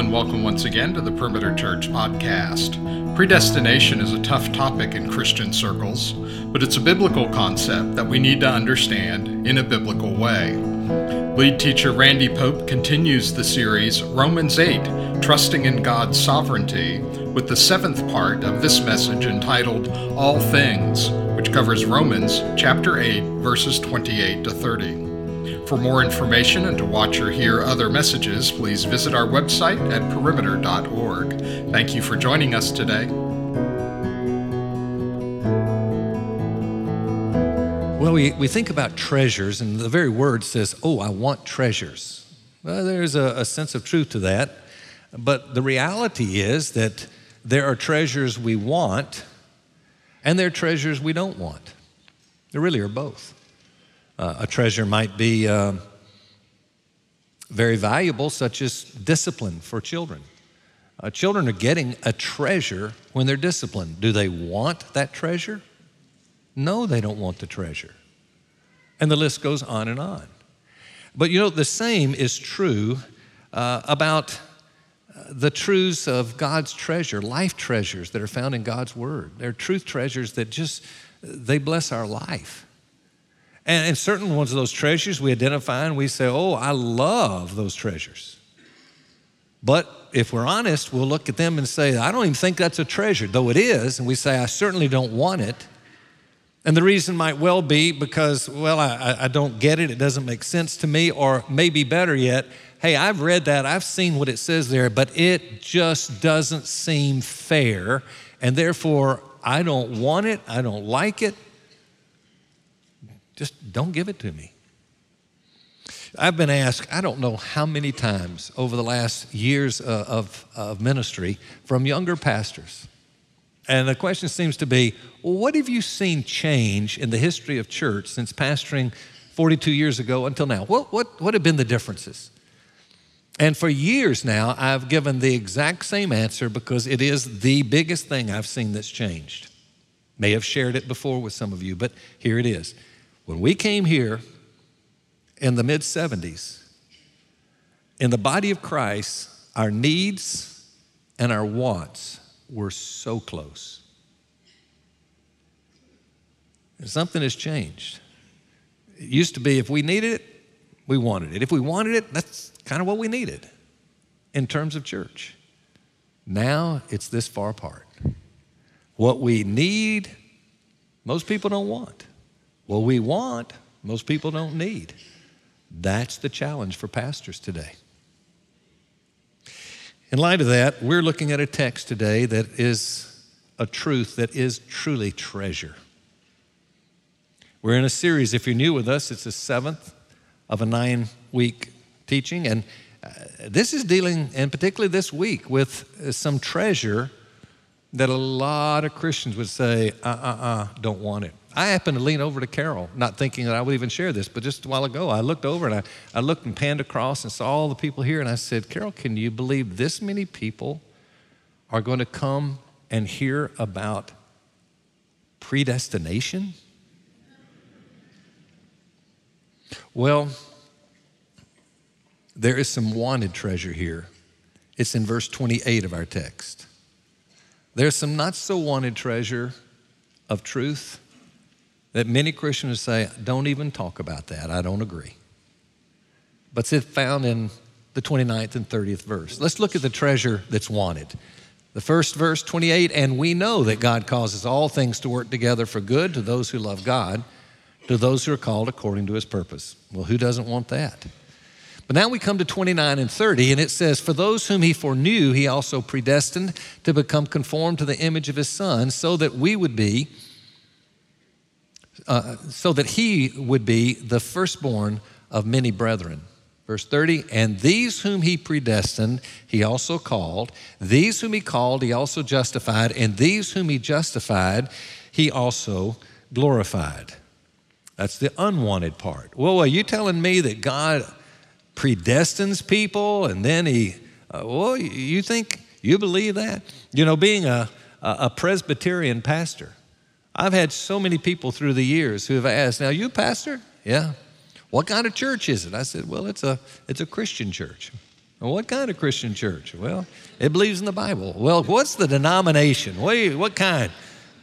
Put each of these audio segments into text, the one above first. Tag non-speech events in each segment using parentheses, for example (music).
and welcome once again to the Perimeter Church podcast. Predestination is a tough topic in Christian circles, but it's a biblical concept that we need to understand in a biblical way. Lead teacher Randy Pope continues the series Romans 8 Trusting in God's Sovereignty with the seventh part of this message entitled All Things, which covers Romans chapter 8, verses 28 to 30. For more information and to watch or hear other messages, please visit our website at perimeter.org. Thank you for joining us today. Well, we, we think about treasures, and the very word says, Oh, I want treasures. Well, there's a, a sense of truth to that. But the reality is that there are treasures we want, and there are treasures we don't want. There really are both. Uh, a treasure might be uh, very valuable, such as discipline for children. Uh, children are getting a treasure when they're disciplined. Do they want that treasure? No, they don't want the treasure. And the list goes on and on. But you know, the same is true uh, about uh, the truths of God's treasure, life treasures that are found in God's Word. They're truth treasures that just, they bless our life. And, and certain ones of those treasures we identify and we say, oh, I love those treasures. But if we're honest, we'll look at them and say, I don't even think that's a treasure, though it is. And we say, I certainly don't want it. And the reason might well be because, well, I, I don't get it, it doesn't make sense to me, or maybe better yet, hey, I've read that, I've seen what it says there, but it just doesn't seem fair. And therefore, I don't want it, I don't like it, just don't give it to me. I've been asked, I don't know how many times over the last years uh, of, of ministry from younger pastors. And the question seems to be what have you seen change in the history of church since pastoring 42 years ago until now? What, what, what have been the differences? And for years now, I've given the exact same answer because it is the biggest thing I've seen that's changed. May have shared it before with some of you, but here it is. When we came here in the mid 70s, in the body of Christ, our needs and our wants were so close. And something has changed. It used to be if we needed it, we wanted it. If we wanted it, that's kind of what we needed in terms of church. Now it's this far apart. What we need, most people don't want. Well, we want, most people don't need. That's the challenge for pastors today. In light of that, we're looking at a text today that is a truth that is truly treasure. We're in a series, if you're new with us, it's the seventh of a nine week teaching. And uh, this is dealing, and particularly this week, with uh, some treasure that a lot of Christians would say, uh uh uh, don't want it. I happened to lean over to Carol, not thinking that I would even share this, but just a while ago, I looked over and I, I looked and panned across and saw all the people here, and I said, Carol, can you believe this many people are going to come and hear about predestination? Well, there is some wanted treasure here. It's in verse 28 of our text. There's some not so wanted treasure of truth that many Christians say, don't even talk about that. I don't agree. But it's found in the 29th and 30th verse. Let's look at the treasure that's wanted. The first verse, 28, and we know that God causes all things to work together for good to those who love God, to those who are called according to his purpose. Well, who doesn't want that? But now we come to 29 and 30, and it says, For those whom he foreknew, he also predestined to become conformed to the image of his son, so that we would be uh, so that he would be the firstborn of many brethren. Verse 30, and these whom he predestined, he also called. These whom he called, he also justified. And these whom he justified, he also glorified. That's the unwanted part. Well, are you telling me that God predestines people and then he, uh, well, you think, you believe that? You know, being a, a Presbyterian pastor, I've had so many people through the years who have asked, Now, you pastor? Yeah. What kind of church is it? I said, Well, it's a, it's a Christian church. Well, what kind of Christian church? Well, it believes in the Bible. Well, what's the denomination? What, what kind?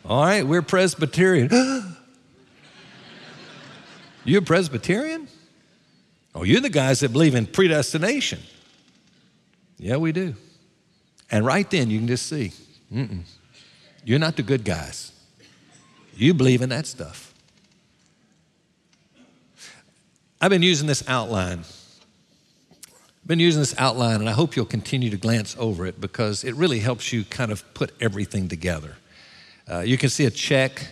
All right, we're Presbyterian. (gasps) you're Presbyterian? Oh, you're the guys that believe in predestination. Yeah, we do. And right then you can just see, Mm-mm. you're not the good guys. You believe in that stuff. I've been using this outline I've been using this outline, and I hope you'll continue to glance over it because it really helps you kind of put everything together. Uh, you can see a check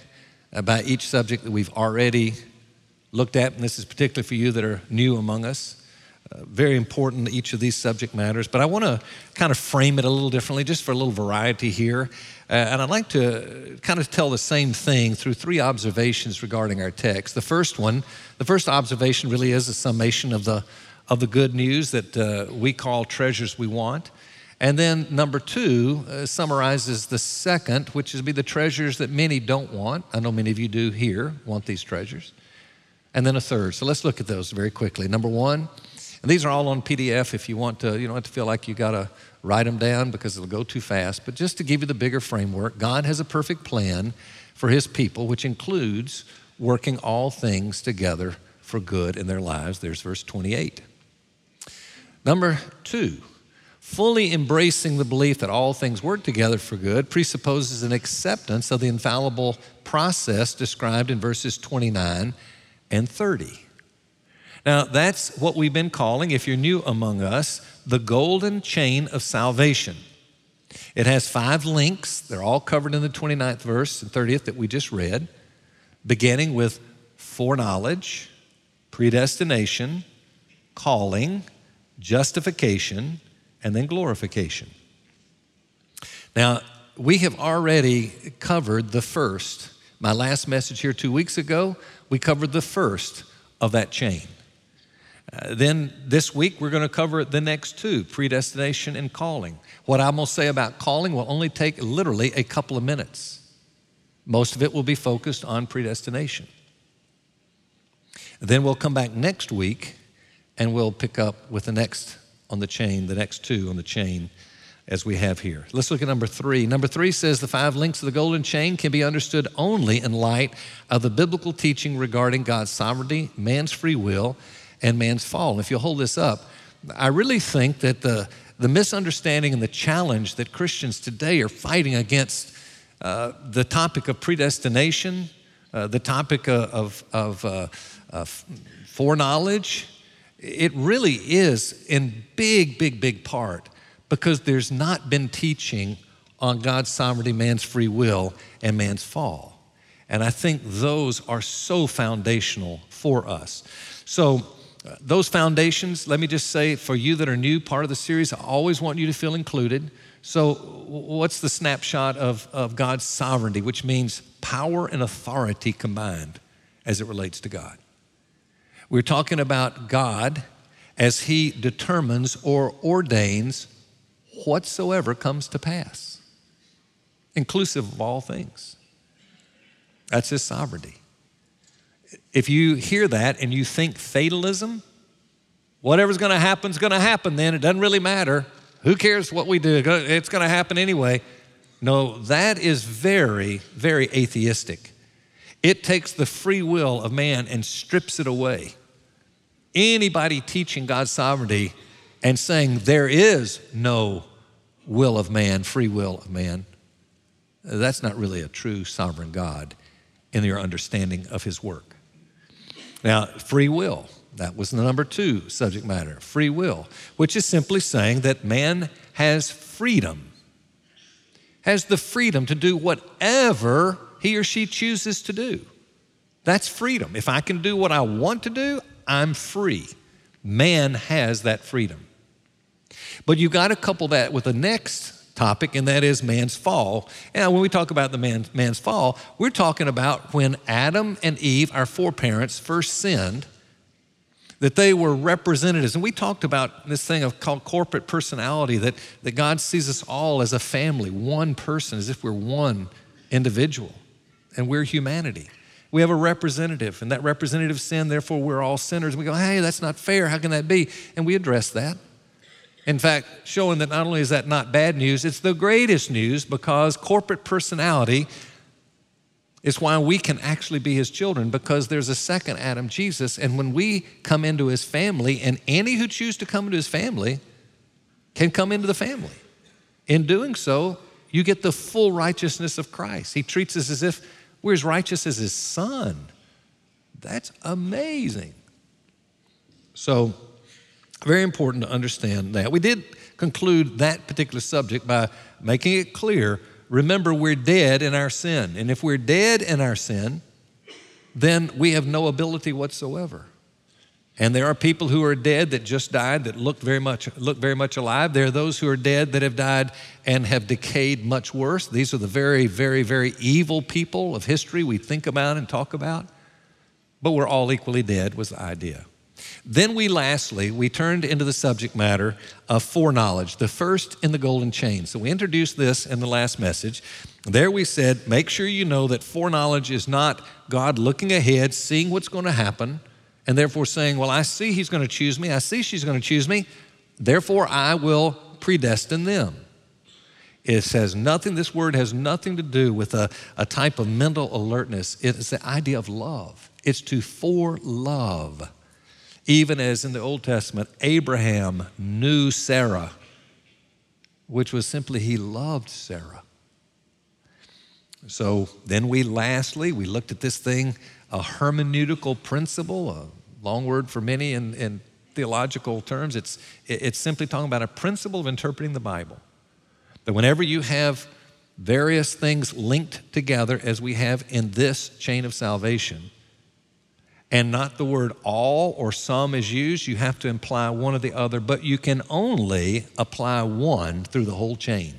about each subject that we've already looked at, and this is particularly for you that are new among us. Uh, very important, each of these subject matters, but I want to kind of frame it a little differently just for a little variety here. Uh, and I'd like to kind of tell the same thing through three observations regarding our text. The first one, the first observation really is a summation of the of the good news that uh, we call treasures we want. And then number two uh, summarizes the second, which is be the treasures that many don't want. I know many of you do here want these treasures. And then a third. So let's look at those very quickly. Number one, and these are all on PDF if you want to, you don't have to feel like you got to write them down because it'll go too fast. But just to give you the bigger framework, God has a perfect plan for his people, which includes working all things together for good in their lives. There's verse 28. Number two, fully embracing the belief that all things work together for good presupposes an acceptance of the infallible process described in verses 29 and 30. Now, that's what we've been calling, if you're new among us, the golden chain of salvation. It has five links. They're all covered in the 29th verse and 30th that we just read, beginning with foreknowledge, predestination, calling, justification, and then glorification. Now, we have already covered the first. My last message here two weeks ago, we covered the first of that chain. Uh, then this week, we're going to cover the next two predestination and calling. What I'm going to say about calling will only take literally a couple of minutes. Most of it will be focused on predestination. Then we'll come back next week and we'll pick up with the next on the chain, the next two on the chain as we have here. Let's look at number three. Number three says the five links of the golden chain can be understood only in light of the biblical teaching regarding God's sovereignty, man's free will, and man's fall. And if you'll hold this up, I really think that the, the misunderstanding and the challenge that Christians today are fighting against uh, the topic of predestination, uh, the topic of, of, of uh, foreknowledge, it really is in big, big, big part because there's not been teaching on God's sovereignty, man's free will, and man's fall. And I think those are so foundational for us. So, uh, those foundations, let me just say for you that are new, part of the series, I always want you to feel included. So, what's the snapshot of, of God's sovereignty, which means power and authority combined as it relates to God? We're talking about God as He determines or ordains whatsoever comes to pass, inclusive of all things. That's His sovereignty. If you hear that and you think fatalism, whatever's going to happen is going to happen then. It doesn't really matter. Who cares what we do? It's going to happen anyway. No, that is very, very atheistic. It takes the free will of man and strips it away. Anybody teaching God's sovereignty and saying there is no will of man, free will of man, that's not really a true sovereign God in your understanding of his work. Now, free will, that was the number two subject matter free will, which is simply saying that man has freedom, has the freedom to do whatever he or she chooses to do. That's freedom. If I can do what I want to do, I'm free. Man has that freedom. But you've got to couple that with the next topic, and that is man's fall. And when we talk about the man, man's fall, we're talking about when Adam and Eve, our foreparents, first sinned, that they were representatives. And we talked about this thing of called corporate personality, that, that God sees us all as a family, one person, as if we're one individual and we're humanity. We have a representative, and that representative sin, therefore we're all sinners. We go, hey, that's not fair. How can that be? And we address that. In fact, showing that not only is that not bad news, it's the greatest news because corporate personality is why we can actually be his children because there's a second Adam, Jesus. And when we come into his family, and any who choose to come into his family can come into the family. In doing so, you get the full righteousness of Christ. He treats us as if we're as righteous as his son. That's amazing. So, very important to understand that. We did conclude that particular subject by making it clear remember, we're dead in our sin. And if we're dead in our sin, then we have no ability whatsoever. And there are people who are dead that just died that look very much look very much alive. There are those who are dead that have died and have decayed much worse. These are the very, very, very evil people of history we think about and talk about. But we're all equally dead was the idea. Then we lastly, we turned into the subject matter of foreknowledge, the first in the golden chain. So we introduced this in the last message. There we said, make sure you know that foreknowledge is not God looking ahead, seeing what's going to happen, and therefore saying, Well, I see he's going to choose me, I see she's going to choose me, therefore I will predestine them. It says nothing, this word has nothing to do with a, a type of mental alertness. It's the idea of love. It's to for love. Even as in the Old Testament, Abraham knew Sarah, which was simply he loved Sarah. So then we lastly, we looked at this thing, a hermeneutical principle, a long word for many in, in theological terms. It's, it's simply talking about a principle of interpreting the Bible. That whenever you have various things linked together, as we have in this chain of salvation, and not the word all or some is used, you have to imply one or the other, but you can only apply one through the whole chain.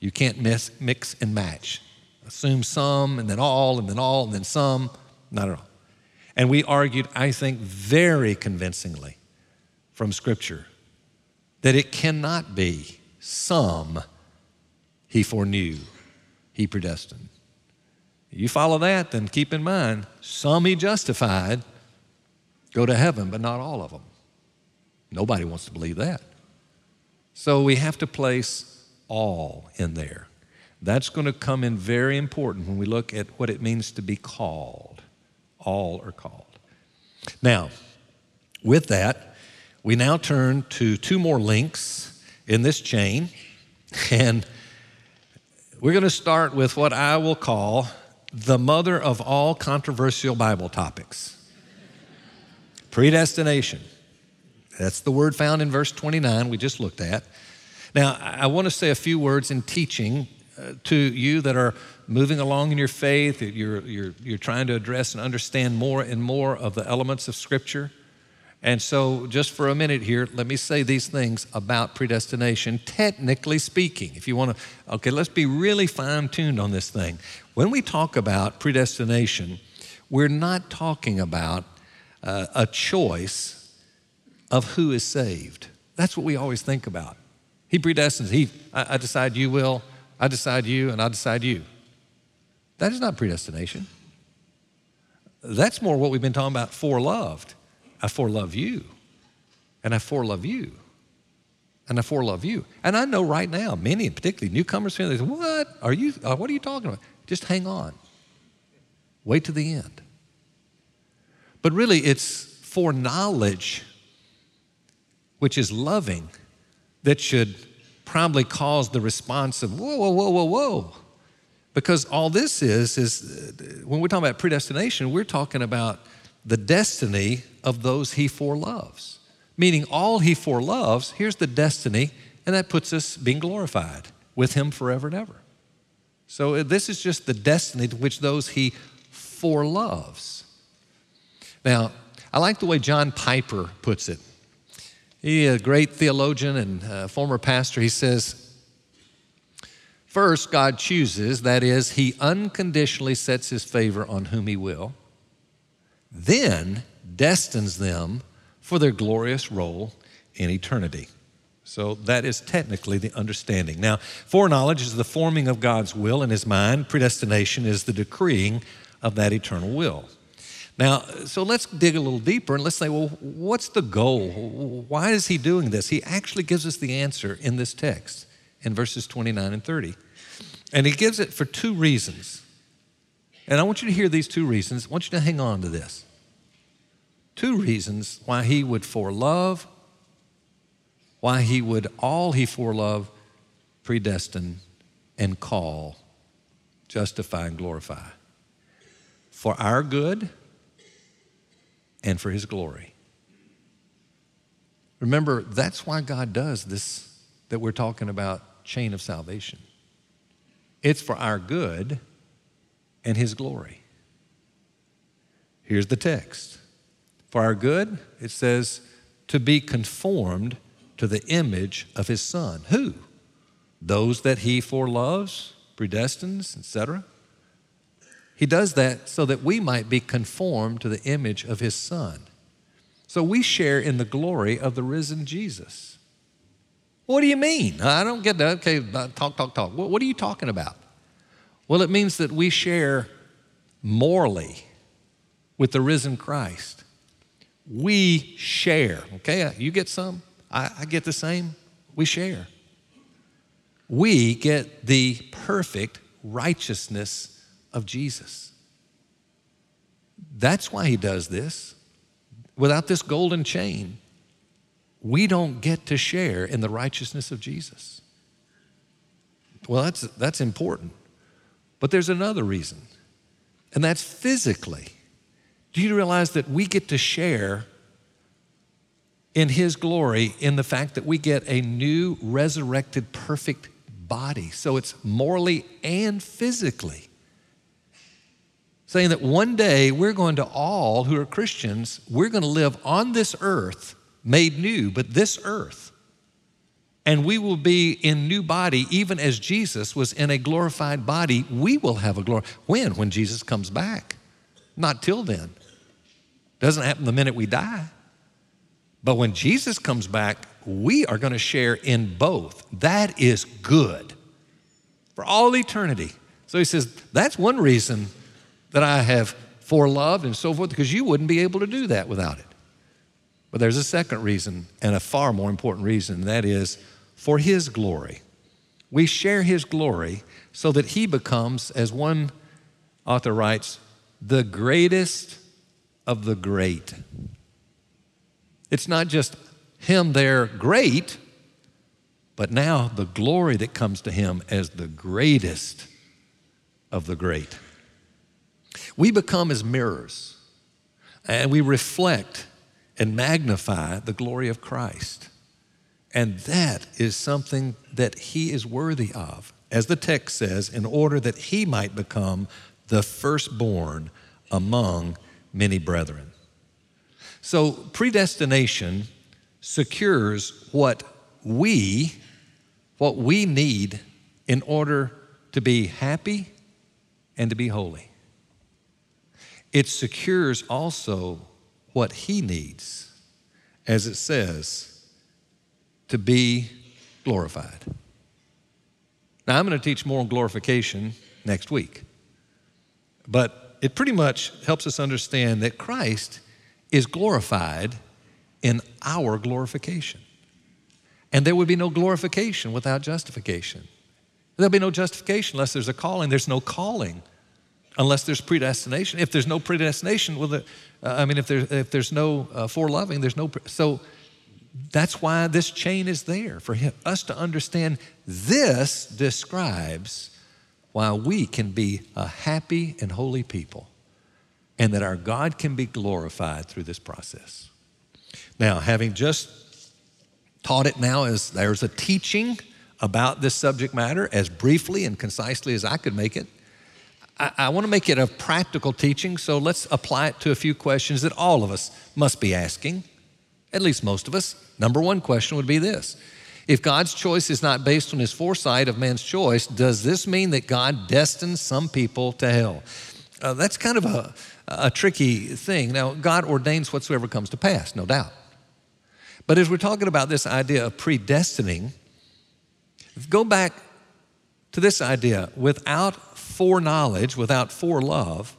You can't miss, mix and match. Assume some and then all and then all and then some, not at all. And we argued, I think, very convincingly from Scripture that it cannot be some he foreknew, he predestined. You follow that, then keep in mind some he justified go to heaven, but not all of them. Nobody wants to believe that. So we have to place all in there. That's going to come in very important when we look at what it means to be called. All are called. Now, with that, we now turn to two more links in this chain, (laughs) and we're going to start with what I will call the mother of all controversial Bible topics predestination. That's the word found in verse 29 we just looked at. Now, I want to say a few words in teaching uh, to you that are moving along in your faith, you're, you're, you're trying to address and understand more and more of the elements of Scripture. And so, just for a minute here, let me say these things about predestination, technically speaking. If you want to, okay, let's be really fine tuned on this thing. When we talk about predestination, we're not talking about uh, a choice of who is saved. That's what we always think about. He predestines. He, I, I decide you will, I decide you, and I decide you. That is not predestination. That's more what we've been talking about foreloved. I forelove you, and I forelove you, and I forelove you. And I know right now, many, particularly newcomers, they say, "What are you? Uh, what are you talking about?" Just hang on. Wait to the end. But really, it's foreknowledge, which is loving, that should probably cause the response of, whoa, whoa, whoa, whoa, whoa. Because all this is, is uh, when we're talking about predestination, we're talking about the destiny of those he foreloves. Meaning, all he foreloves, here's the destiny, and that puts us being glorified with him forever and ever. So, uh, this is just the destiny to which those he foreloves. Now, I like the way John Piper puts it. He, a great theologian and former pastor, he says, First, God chooses, that is, he unconditionally sets his favor on whom he will, then destines them for their glorious role in eternity. So that is technically the understanding. Now, foreknowledge is the forming of God's will in his mind, predestination is the decreeing of that eternal will. Now, so let's dig a little deeper and let's say, well, what's the goal? Why is he doing this? He actually gives us the answer in this text in verses 29 and 30. And he gives it for two reasons. And I want you to hear these two reasons. I want you to hang on to this. Two reasons why he would forelove, why he would all he forelove, predestine, and call, justify, and glorify. For our good and for his glory. Remember, that's why God does this that we're talking about chain of salvation. It's for our good and his glory. Here's the text. For our good, it says, to be conformed to the image of his son. Who? Those that he foreloves, predestines, etc. He does that so that we might be conformed to the image of his son. So we share in the glory of the risen Jesus. What do you mean? I don't get that. Okay, talk, talk, talk. What, what are you talking about? Well, it means that we share morally with the risen Christ. We share. Okay, you get some, I, I get the same. We share. We get the perfect righteousness of Jesus. That's why he does this. Without this golden chain, we don't get to share in the righteousness of Jesus. Well, that's, that's important. But there's another reason, and that's physically. Do you realize that we get to share in His glory in the fact that we get a new, resurrected, perfect body? So it's morally and physically saying that one day we're going to all who are Christians, we're going to live on this earth made new, but this earth. And we will be in new body, even as Jesus was in a glorified body. We will have a glory. When? When Jesus comes back. Not till then. Doesn't happen the minute we die. But when Jesus comes back, we are going to share in both. That is good for all eternity. So he says, that's one reason that I have for love and so forth, because you wouldn't be able to do that without it. But there's a second reason, and a far more important reason, and that is for His glory. We share His glory so that He becomes, as one author writes, the greatest of the great. It's not just Him there great, but now the glory that comes to Him as the greatest of the great. We become as mirrors and we reflect and magnify the glory of Christ. And that is something that he is worthy of, as the text says, in order that he might become the firstborn among many brethren. So, predestination secures what we what we need in order to be happy and to be holy it secures also what he needs, as it says, to be glorified. Now, I'm going to teach more on glorification next week, but it pretty much helps us understand that Christ is glorified in our glorification. And there would be no glorification without justification. There'll be no justification unless there's a calling. There's no calling unless there's predestination. If there's no predestination, well, the, uh, I mean, if, there, if there's no uh, foreloving, there's no. Pre- so that's why this chain is there for him, us to understand. This describes why we can be a happy and holy people, and that our God can be glorified through this process. Now, having just taught it now as there's a teaching about this subject matter as briefly and concisely as I could make it. I, I want to make it a practical teaching, so let's apply it to a few questions that all of us must be asking, at least most of us. Number one question would be this If God's choice is not based on his foresight of man's choice, does this mean that God destines some people to hell? Uh, that's kind of a, a tricky thing. Now, God ordains whatsoever comes to pass, no doubt. But as we're talking about this idea of predestining, go back to this idea without foreknowledge, without forelove,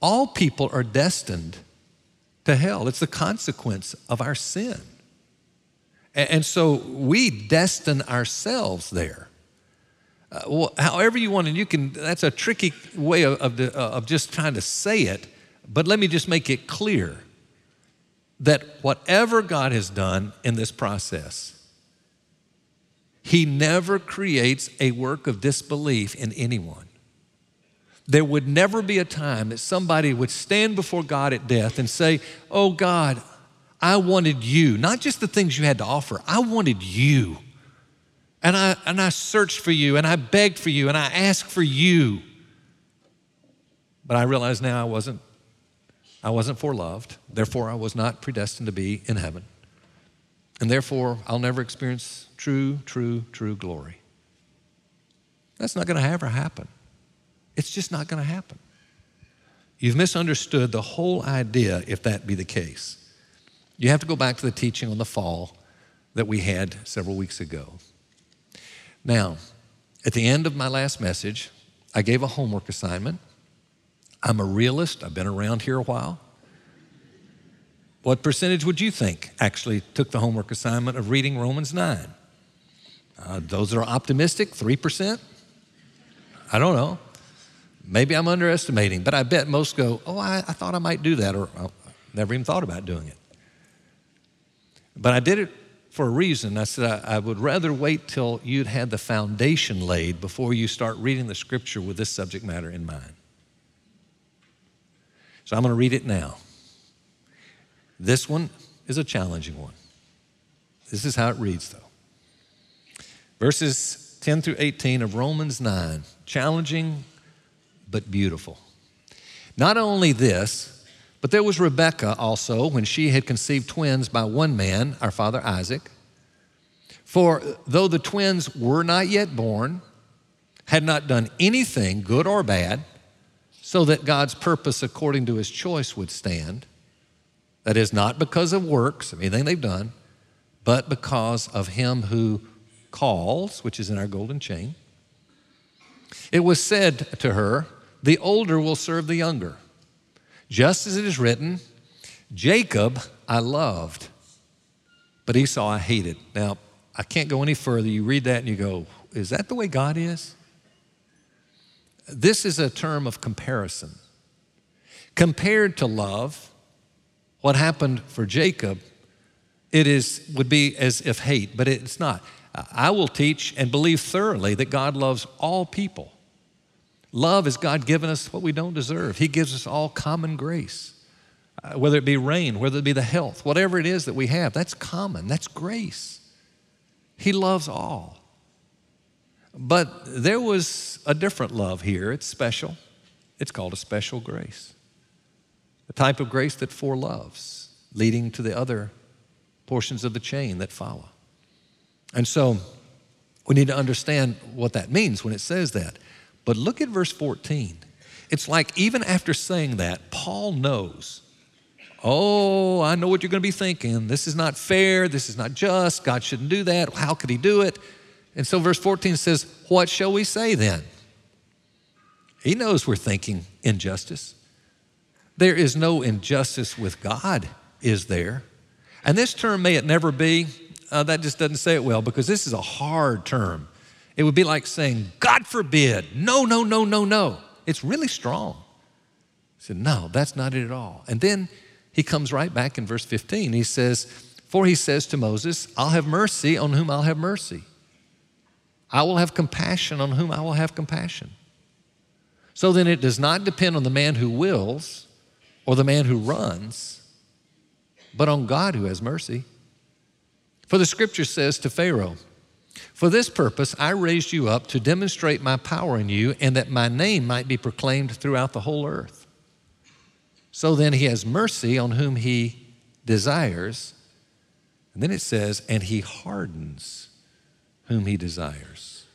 All people are destined to hell. It's the consequence of our sin. And so we destine ourselves there. Uh, well, however you want, and you can, that's a tricky way of, of, the, uh, of just trying to say it, but let me just make it clear that whatever God has done in this process, He never creates a work of disbelief in anyone. There would never be a time that somebody would stand before God at death and say, Oh God, I wanted you, not just the things you had to offer, I wanted you. And I, and I searched for you, and I begged for you, and I asked for you. But I realize now I wasn't, I wasn't foreloved. Therefore, I was not predestined to be in heaven. And therefore, I'll never experience true, true, true glory. That's not going to ever happen. It's just not going to happen. You've misunderstood the whole idea if that be the case. You have to go back to the teaching on the fall that we had several weeks ago. Now, at the end of my last message, I gave a homework assignment. I'm a realist, I've been around here a while. What percentage would you think actually took the homework assignment of reading Romans 9? Uh, those that are optimistic, 3%? I don't know. Maybe I'm underestimating, but I bet most go, Oh, I, I thought I might do that, or oh, never even thought about doing it. But I did it for a reason. I said, I, I would rather wait till you'd had the foundation laid before you start reading the scripture with this subject matter in mind. So I'm going to read it now. This one is a challenging one. This is how it reads, though. Verses 10 through 18 of Romans 9, challenging but beautiful. Not only this, but there was Rebekah also when she had conceived twins by one man, our father Isaac. For though the twins were not yet born, had not done anything, good or bad, so that God's purpose according to his choice would stand, that is, not because of works, of anything they've done, but because of him who calls, which is in our golden chain. It was said to her, The older will serve the younger. Just as it is written, Jacob I loved, but Esau I hated. Now, I can't go any further. You read that and you go, is that the way God is? This is a term of comparison. Compared to love, what happened for Jacob, it is, would be as if hate, but it's not. I will teach and believe thoroughly that God loves all people. Love is God giving us what we don't deserve. He gives us all common grace. Uh, whether it be rain, whether it be the health, whatever it is that we have, that's common, that's grace. He loves all. But there was a different love here. It's special. It's called a special grace. A type of grace that four foreloves, leading to the other portions of the chain that follow. And so we need to understand what that means when it says that. But look at verse 14. It's like even after saying that, Paul knows, oh, I know what you're going to be thinking. This is not fair. This is not just. God shouldn't do that. How could he do it? And so verse 14 says, What shall we say then? He knows we're thinking injustice. There is no injustice with God, is there? And this term, may it never be, uh, that just doesn't say it well because this is a hard term. It would be like saying, God forbid, no, no, no, no, no. It's really strong. He said, No, that's not it at all. And then he comes right back in verse 15. He says, For he says to Moses, I'll have mercy on whom I'll have mercy. I will have compassion on whom I will have compassion. So then it does not depend on the man who wills or the man who runs, but on God who has mercy. For the scripture says to Pharaoh, for this purpose, I raised you up to demonstrate my power in you and that my name might be proclaimed throughout the whole earth. So then he has mercy on whom he desires. And then it says, and he hardens whom he desires.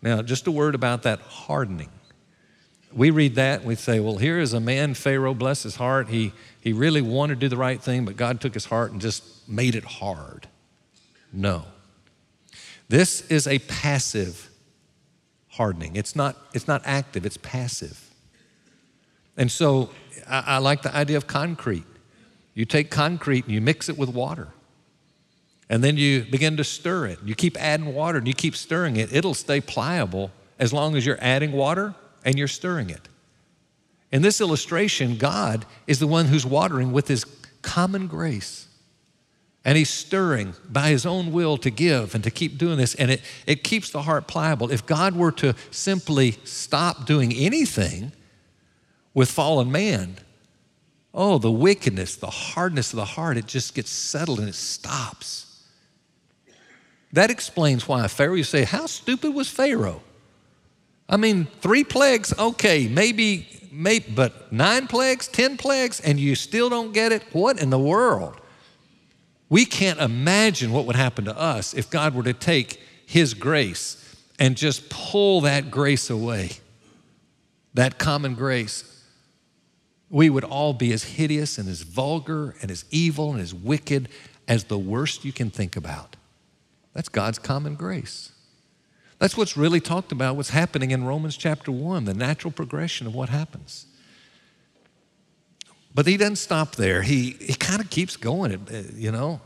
Now, just a word about that hardening. We read that and we say, well, here is a man, Pharaoh, bless his heart. He, he really wanted to do the right thing, but God took his heart and just made it hard. No. This is a passive hardening. It's not, it's not active, it's passive. And so I, I like the idea of concrete. You take concrete and you mix it with water. And then you begin to stir it. You keep adding water and you keep stirring it. It'll stay pliable as long as you're adding water and you're stirring it. In this illustration, God is the one who's watering with his common grace. And he's stirring by his own will to give and to keep doing this. And it, it keeps the heart pliable. If God were to simply stop doing anything with fallen man, oh, the wickedness, the hardness of the heart, it just gets settled and it stops. That explains why Pharaoh, you say, how stupid was Pharaoh? I mean, three plagues, okay, maybe maybe, but nine plagues, 10 plagues, and you still don't get it? What in the world? We can't imagine what would happen to us if God were to take His grace and just pull that grace away, that common grace. We would all be as hideous and as vulgar and as evil and as wicked as the worst you can think about. That's God's common grace. That's what's really talked about, what's happening in Romans chapter 1, the natural progression of what happens. But he doesn't stop there. He, he kind of keeps going, uh, you know.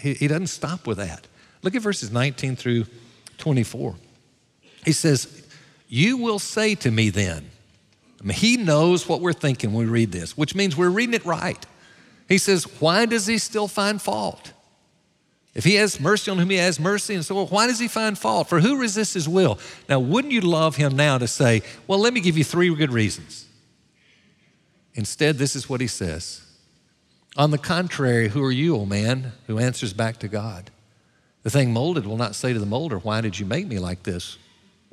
He, he doesn't stop with that. Look at verses 19 through 24. He says, You will say to me then, I mean, he knows what we're thinking when we read this, which means we're reading it right. He says, Why does he still find fault? If he has mercy on whom he has mercy, and so well, why does he find fault? For who resists his will? Now, wouldn't you love him now to say, well, let me give you three good reasons? Instead, this is what he says. On the contrary, who are you, O man, who answers back to God? The thing molded will not say to the molder, Why did you make me like this?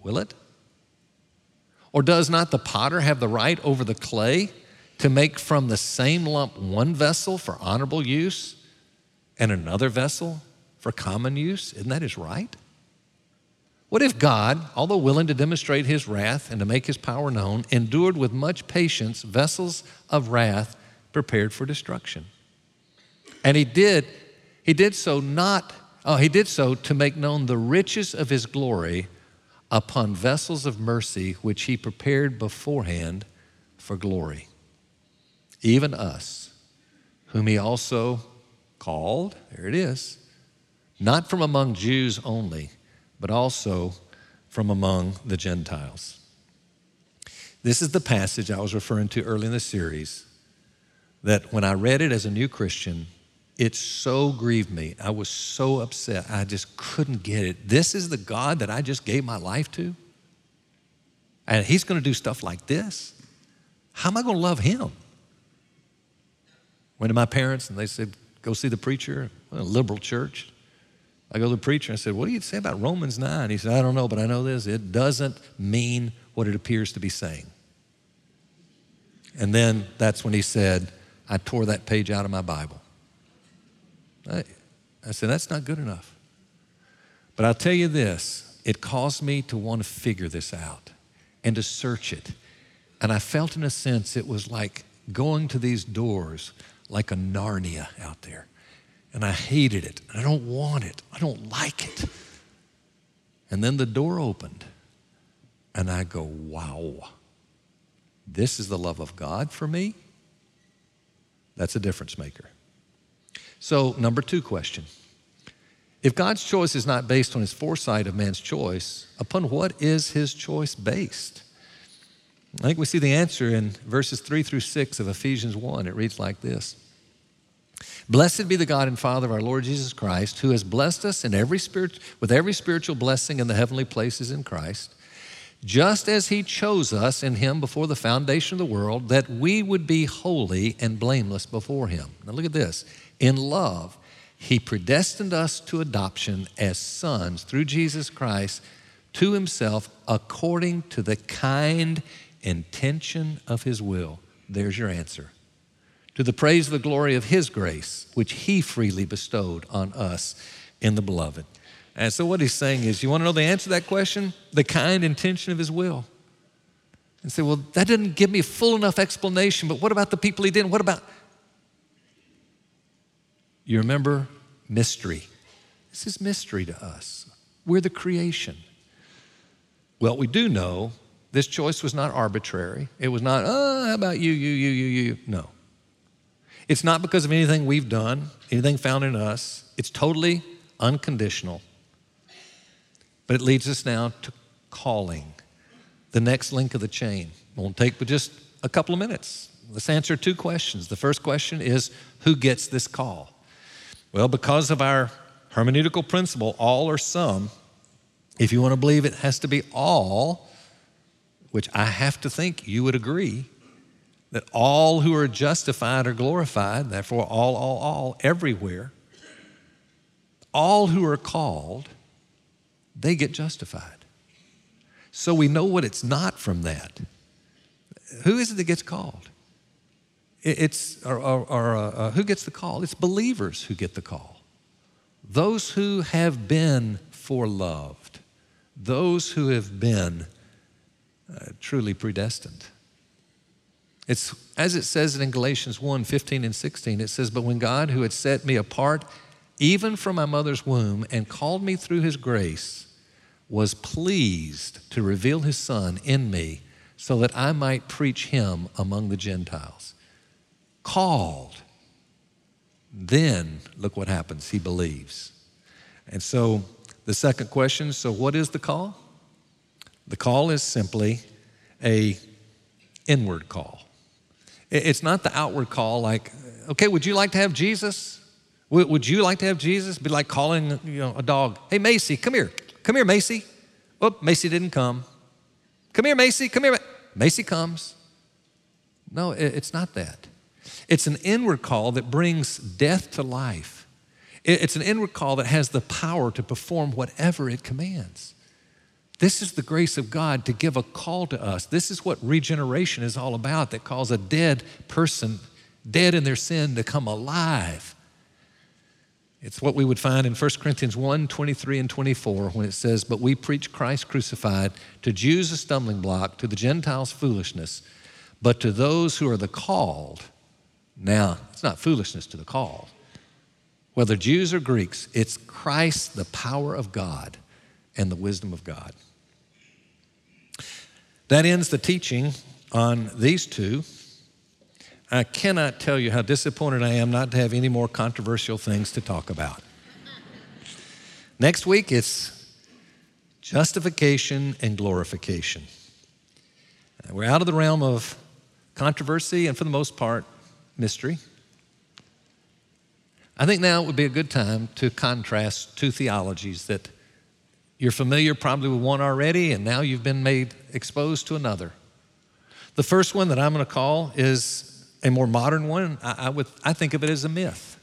Will it? Or does not the potter have the right over the clay to make from the same lump one vessel for honorable use and another vessel for common use? Isn't that his right? What if God, although willing to demonstrate his wrath and to make his power known, endured with much patience vessels of wrath prepared for destruction? And he did, he did so not, oh, he did so to make known the riches of his glory upon vessels of mercy which he prepared beforehand for glory. Even us, whom he also called, there it is, not from among Jews only, but also from among the Gentiles. This is the passage I was referring to early in the series that when I read it as a new Christian, it so grieved me. I was so upset. I just couldn't get it. This is the God that I just gave my life to? And He's going to do stuff like this? How am I going to love Him? Went to my parents and they said, go see the preacher, a liberal church. I go to the preacher and I said, What do you say about Romans 9? He said, I don't know, but I know this. It doesn't mean what it appears to be saying. And then that's when he said, I tore that page out of my Bible. I, I said, That's not good enough. But I'll tell you this it caused me to want to figure this out and to search it. And I felt, in a sense, it was like going to these doors like a Narnia out there. And I hated it. I don't want it. I don't like it. And then the door opened, and I go, wow, this is the love of God for me? That's a difference maker. So, number two question. If God's choice is not based on his foresight of man's choice, upon what is his choice based? I think we see the answer in verses 3 through 6 of Ephesians 1. It reads like this Blessed be the God and Father of our Lord Jesus Christ, who has blessed us in every spirit, with every spiritual blessing in the heavenly places in Christ, just as he chose us in him before the foundation of the world, that we would be holy and blameless before him. Now look at this. In love, he predestined us to adoption as sons through Jesus Christ to himself according to the kind intention of his will. There's your answer. To the praise of the glory of his grace, which he freely bestowed on us in the beloved. And so, what he's saying is, you want to know the answer to that question? The kind intention of his will. And say, well, that didn't give me a full enough explanation, but what about the people he didn't? What about? You remember mystery. This is mystery to us. We're the creation. Well, we do know This choice was not arbitrary. It was not, oh, how about you, you, you, you, you. No. It's not because of anything we've done, anything found in us. It's totally unconditional. But it leads us now to calling, the next link of the chain. It won't take but just a couple of minutes. Let's answer two questions. The first question is who gets this call? Well, because of our hermeneutical principle, all or some, if you want to believe it has to be all, which I have to think you would agree, that all who are justified are glorified, therefore, all, all, all, everywhere, all who are called, they get justified. So we know what it's not from that. Who is it that gets called? It's, or, or, or uh, uh, who gets the call? It's believers who get the call. Those who have been foreloved, those who have been uh, truly predestined. It's as it says in Galatians 1 15 and 16, it says, But when God, who had set me apart even from my mother's womb and called me through his grace, was pleased to reveal his Son in me so that I might preach him among the Gentiles. Called. Then, look what happens. He believes. And so, the second question so, what is the call? The call is simply a inward call. It's not the outward call like, okay, would you like to have Jesus? Would you like to have Jesus? Be like calling you know, a dog, hey, Macy, come here. Come here, Macy. Oh, Macy didn't come. Come here, Macy. Come here. Macy comes. No, it's not that. It's an inward call that brings death to life. It's an inward call that has the power to perform whatever it commands. This is the grace of God to give a call to us. This is what regeneration is all about that calls a dead person, dead in their sin, to come alive. It's what we would find in 1 Corinthians 1 23 and 24 when it says, But we preach Christ crucified, to Jews a stumbling block, to the Gentiles foolishness, but to those who are the called. Now, it's not foolishness to the called. Whether Jews or Greeks, it's Christ, the power of God and the wisdom of God. That ends the teaching on these two. I cannot tell you how disappointed I am not to have any more controversial things to talk about. Next week, it's justification and glorification. We're out of the realm of controversy and, for the most part, mystery. I think now would be a good time to contrast two theologies that you're familiar probably with one already, and now you've been made exposed to another. The first one that I'm going to call is a more modern one. I, I, would, I think of it as a myth.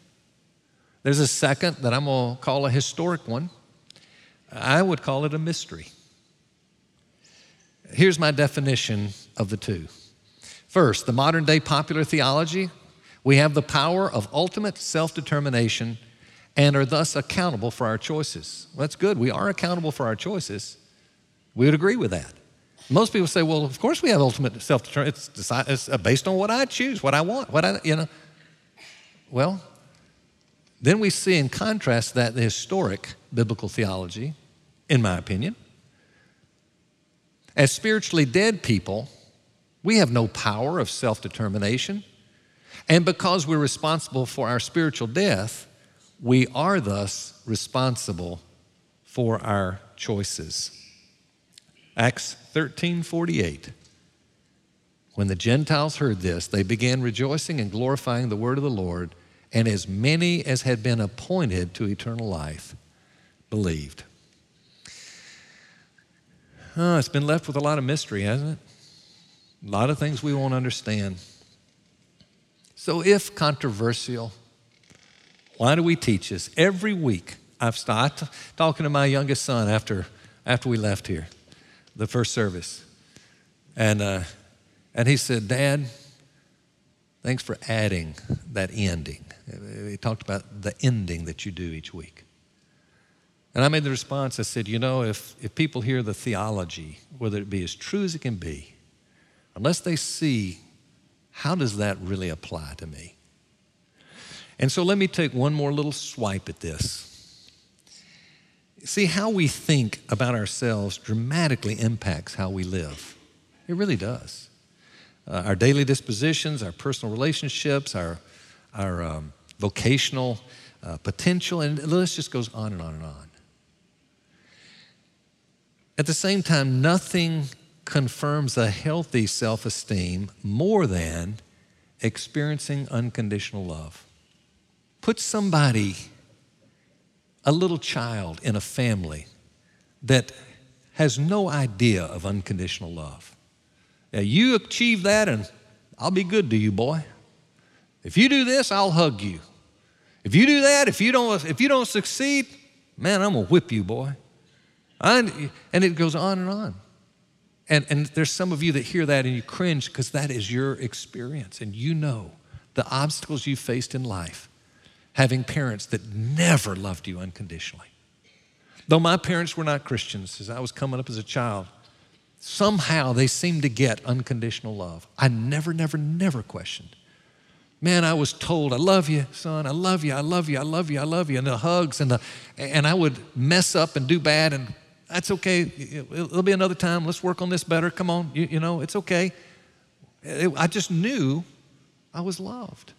There's a second that I'm going to call a historic one. I would call it a mystery. Here's my definition of the two. First, the modern day popular theology, we have the power of ultimate self determination and are thus accountable for our choices. Well, that's good. We are accountable for our choices. We would agree with that. Most people say, well, of course we have ultimate self determination. It's, uh, based on what I choose, what I want, what I, you know. Well, then we see in contrast that the historic biblical theology, in my opinion, as spiritually dead people, we have no power of self determination. And because we're responsible for our spiritual death, we are thus responsible for our choices. Acts 13 48. When the Gentiles heard this, they began rejoicing and glorifying the word of the Lord, and as many as had been appointed to eternal life believed. It's been left with a lot of mystery, hasn't it? A lot of things we won't understand. So, if controversial, why do we teach this? Every week, I've started talking to my youngest son after, after we left here, the first service. And, uh, and he said, Dad, thanks for adding that ending. He talked about the ending that you do each week. And I made the response I said, You know, if, if people hear the theology, whether it be as true as it can be, unless they see how does that really apply to me? And so let me take one more little swipe at this. See, how we think about ourselves dramatically impacts how we live. It really does. Uh, our daily dispositions, our personal relationships, our, our um, vocational uh, potential, and the list just goes on and on and on. At the same time, nothing confirms a healthy self esteem more than experiencing unconditional love. Put somebody, a little child in a family that has no idea of unconditional love. Now, you achieve that, and I'll be good to you, boy. If you do this, I'll hug you. If you do that, if you don't, if you don't succeed, man, I'm gonna whip you, boy. I, and it goes on and on. And, and there's some of you that hear that and you cringe because that is your experience. And you know the obstacles you faced in life having parents that never loved you unconditionally. Though my parents were not Christians as I was coming up as a child, somehow they seemed to get unconditional love. I never, never, never questioned. Man, I was told, I love you, son, I love you, I love you, I love you, I love you, and the hugs, and, the, and I would mess up and do bad, and that's okay. It'll be another time. Let's work on this better. Come on, you, you know, it's okay. It, I just knew I was loved.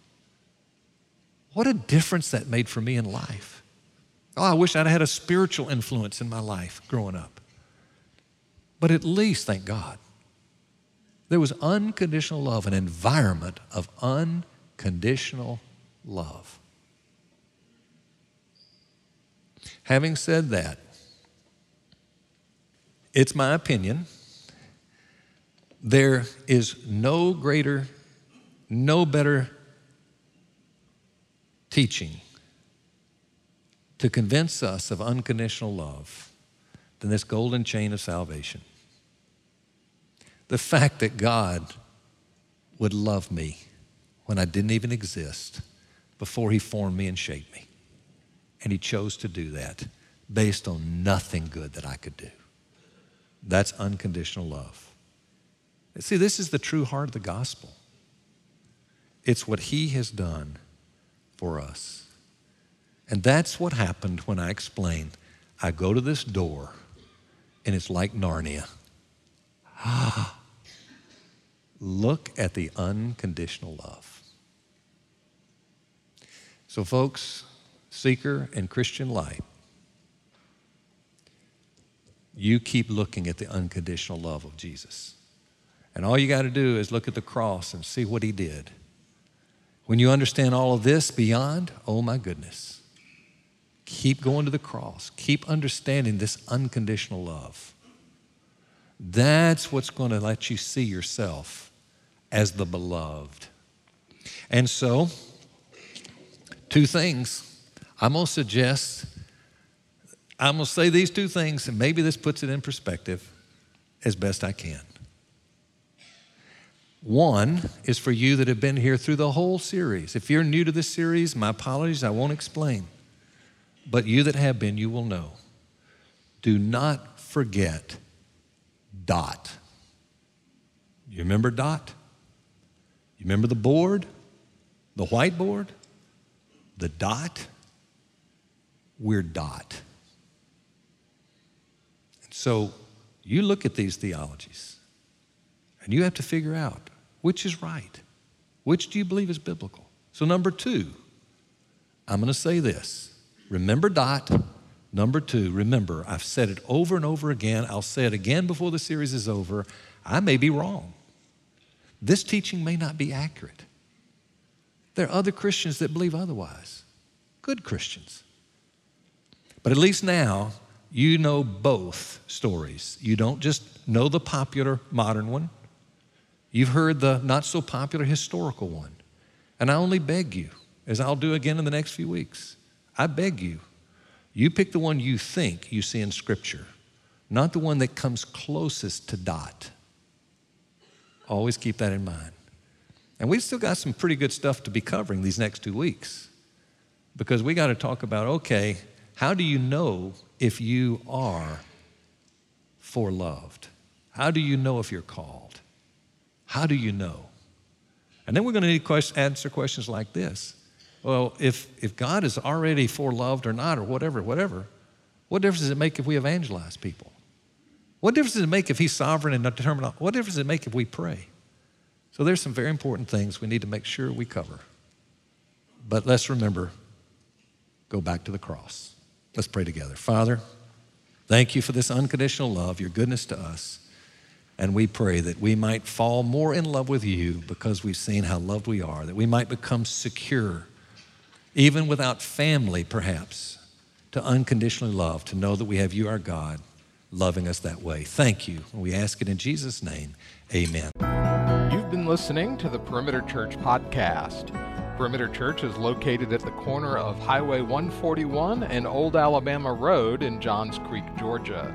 What a difference that made for me in life. Oh, I wish I'd had a spiritual influence in my life growing up. But at least, thank God, there was unconditional love, an environment of unconditional love. Having said that, it's my opinion. There is no greater, no better teaching to convince us of unconditional love than this golden chain of salvation. The fact that God would love me when I didn't even exist before He formed me and shaped me. And He chose to do that based on nothing good that I could do. That's unconditional love. See, this is the true heart of the gospel. It's what He has done for us. And that's what happened when I explained I go to this door and it's like Narnia. Ah, Look at the unconditional love. So, folks, seeker and Christian light, you keep looking at the unconditional love of Jesus. And all you got to do is look at the cross and see what he did. When you understand all of this beyond, oh my goodness, keep going to the cross. Keep understanding this unconditional love. That's what's going to let you see yourself as the beloved. And so, two things. I'm going to suggest I'm going to say these two things, and maybe this puts it in perspective as best I can. One is for you that have been here through the whole series. If you're new to this series, my apologies, I won't explain. But you that have been, you will know. Do not forget Dot. You remember Dot? You remember the board? The whiteboard? The dot? We're Dot. So you look at these theologies and you have to figure out which is right. Which do you believe is biblical? So, number two, I'm going to say this. Remember dot. Number two, remember, I've said it over and over again. I'll say it again before the series is over. I may be wrong. This teaching may not be accurate. There are other Christians that believe otherwise, good Christians. But at least now, you know both stories. You don't just know the popular modern one, you've heard the not so popular historical one. And I only beg you, as I'll do again in the next few weeks, I beg you, you pick the one you think you see in Scripture, not the one that comes closest to dot. Always keep that in mind. And we've still got some pretty good stuff to be covering these next two weeks because we got to talk about okay, how do you know if you are foreloved? How do you know if you're called? How do you know? And then we're going to need to answer questions like this. Well, if, if God is already foreloved or not, or whatever, whatever, what difference does it make if we evangelize people? What difference does it make if He's sovereign and determined? What difference does it make if we pray? So there's some very important things we need to make sure we cover. But let's remember go back to the cross. Let's pray together. Father, thank you for this unconditional love, your goodness to us. And we pray that we might fall more in love with you because we've seen how loved we are, that we might become secure, even without family, perhaps, to unconditionally love, to know that we have you, our God, loving us that way. Thank you. We ask it in Jesus' name. Amen. You've been listening to the Perimeter Church podcast. Perimeter Church is located at the corner of Highway 141 and Old Alabama Road in Johns Creek, Georgia.